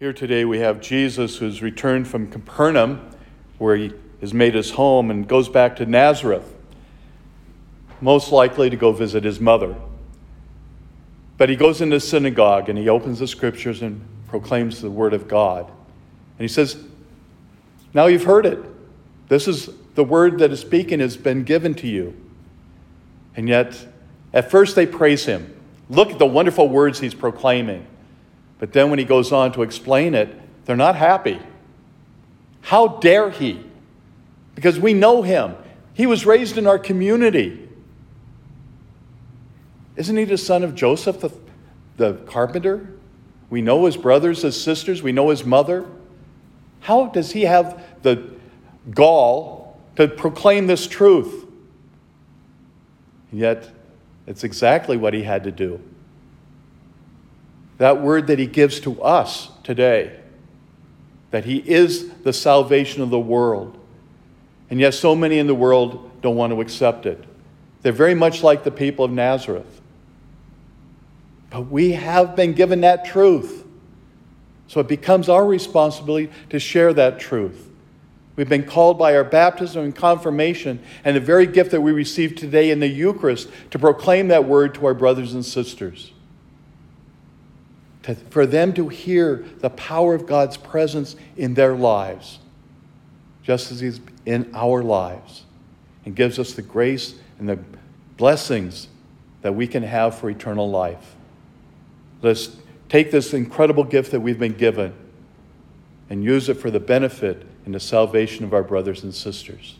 Here today we have Jesus who's returned from Capernaum, where he has made his home, and goes back to Nazareth, most likely to go visit his mother. But he goes into the synagogue and he opens the scriptures and proclaims the word of God. And he says, Now you've heard it. This is the word that is speaking has been given to you. And yet, at first they praise him. Look at the wonderful words he's proclaiming. But then when he goes on to explain it, they're not happy. How dare he? Because we know him. He was raised in our community. Isn't he the son of Joseph, the, the carpenter? We know his brothers, his sisters, we know his mother. How does he have the gall to proclaim this truth? Yet, it's exactly what he had to do that word that he gives to us today, that he is the salvation of the world. And yet, so many in the world don't want to accept it. They're very much like the people of Nazareth. But we have been given that truth. So it becomes our responsibility to share that truth. We've been called by our baptism and confirmation and the very gift that we receive today in the Eucharist to proclaim that word to our brothers and sisters to, for them to hear the power of God's presence in their lives, just as He's in our lives, and gives us the grace and the blessings that we can have for eternal life. Let's take this incredible gift that we've been given and use it for the benefit and the salvation of our brothers and sisters.